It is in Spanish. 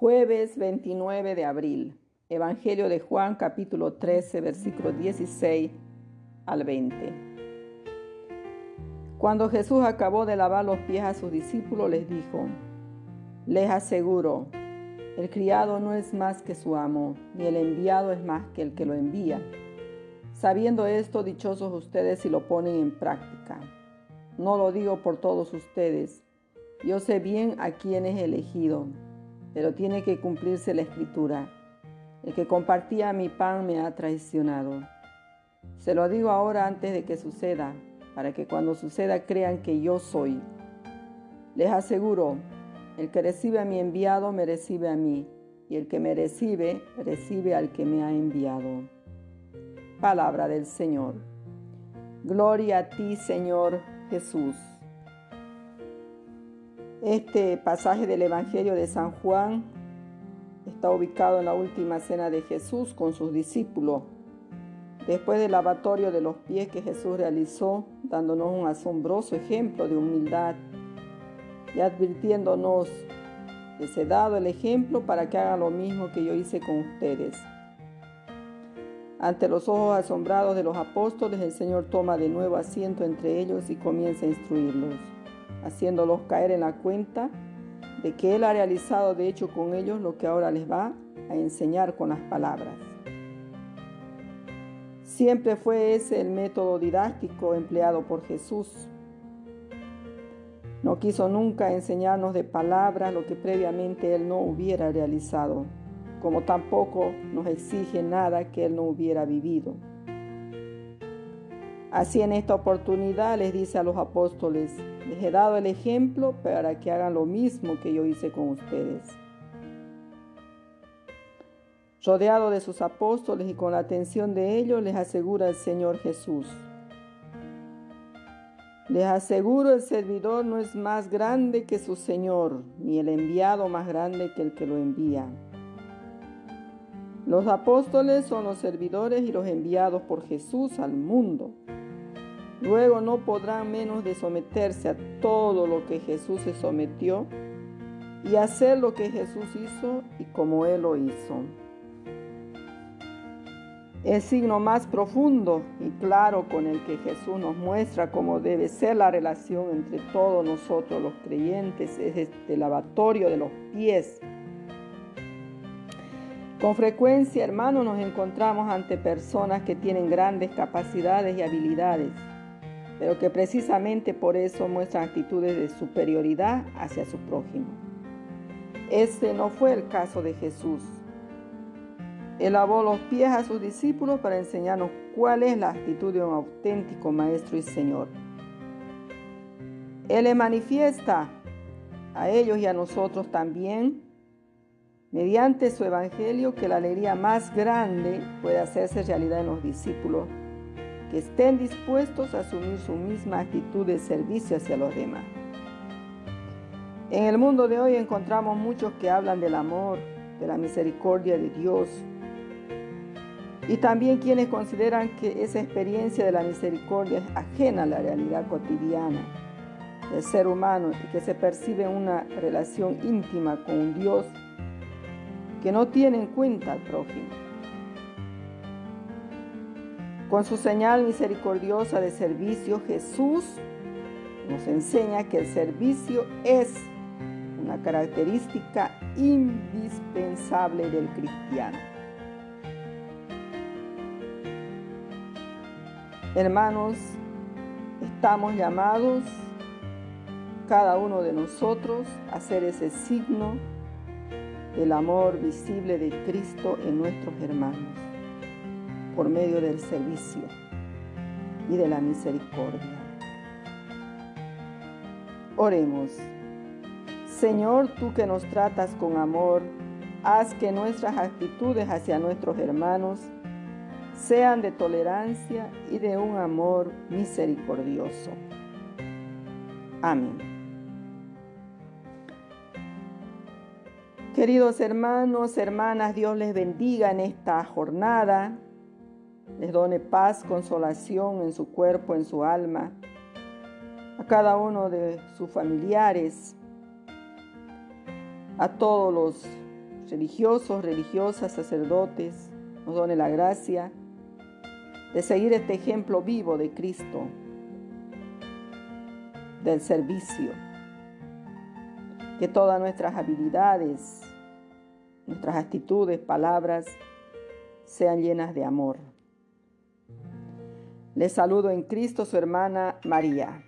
Jueves 29 de abril. Evangelio de Juan capítulo 13 versículos 16 al 20. Cuando Jesús acabó de lavar los pies a sus discípulos, les dijo, les aseguro, el criado no es más que su amo, ni el enviado es más que el que lo envía. Sabiendo esto, dichosos ustedes si lo ponen en práctica. No lo digo por todos ustedes. Yo sé bien a quién es elegido pero tiene que cumplirse la escritura. El que compartía mi pan me ha traicionado. Se lo digo ahora antes de que suceda, para que cuando suceda crean que yo soy. Les aseguro, el que recibe a mi enviado me recibe a mí, y el que me recibe recibe al que me ha enviado. Palabra del Señor. Gloria a ti, Señor Jesús. Este pasaje del Evangelio de San Juan está ubicado en la última cena de Jesús con sus discípulos, después del lavatorio de los pies que Jesús realizó, dándonos un asombroso ejemplo de humildad y advirtiéndonos les he dado el ejemplo para que hagan lo mismo que yo hice con ustedes. Ante los ojos asombrados de los apóstoles, el Señor toma de nuevo asiento entre ellos y comienza a instruirlos haciéndolos caer en la cuenta de que Él ha realizado de hecho con ellos lo que ahora les va a enseñar con las palabras. Siempre fue ese el método didáctico empleado por Jesús. No quiso nunca enseñarnos de palabras lo que previamente Él no hubiera realizado, como tampoco nos exige nada que Él no hubiera vivido. Así en esta oportunidad les dice a los apóstoles, les he dado el ejemplo para que hagan lo mismo que yo hice con ustedes. Rodeado de sus apóstoles y con la atención de ellos, les asegura el Señor Jesús. Les aseguro, el servidor no es más grande que su Señor, ni el enviado más grande que el que lo envía. Los apóstoles son los servidores y los enviados por Jesús al mundo. Luego no podrán menos de someterse a todo lo que Jesús se sometió y hacer lo que Jesús hizo y como Él lo hizo. El signo más profundo y claro con el que Jesús nos muestra cómo debe ser la relación entre todos nosotros los creyentes es este lavatorio de los pies. Con frecuencia, hermanos, nos encontramos ante personas que tienen grandes capacidades y habilidades pero que precisamente por eso muestran actitudes de superioridad hacia su prójimo. Este no fue el caso de Jesús. Él lavó los pies a sus discípulos para enseñarnos cuál es la actitud de un auténtico Maestro y Señor. Él le manifiesta a ellos y a nosotros también, mediante su Evangelio, que la alegría más grande puede hacerse realidad en los discípulos que estén dispuestos a asumir su misma actitud de servicio hacia los demás. En el mundo de hoy encontramos muchos que hablan del amor, de la misericordia de Dios, y también quienes consideran que esa experiencia de la misericordia es ajena a la realidad cotidiana del ser humano y que se percibe una relación íntima con un Dios que no tiene en cuenta al prójimo. Con su señal misericordiosa de servicio, Jesús nos enseña que el servicio es una característica indispensable del cristiano. Hermanos, estamos llamados, cada uno de nosotros, a ser ese signo del amor visible de Cristo en nuestros hermanos por medio del servicio y de la misericordia. Oremos. Señor, tú que nos tratas con amor, haz que nuestras actitudes hacia nuestros hermanos sean de tolerancia y de un amor misericordioso. Amén. Queridos hermanos, hermanas, Dios les bendiga en esta jornada les done paz, consolación en su cuerpo, en su alma, a cada uno de sus familiares, a todos los religiosos, religiosas, sacerdotes, nos done la gracia de seguir este ejemplo vivo de Cristo, del servicio. Que todas nuestras habilidades, nuestras actitudes, palabras, sean llenas de amor. Les saludo en Cristo su hermana María.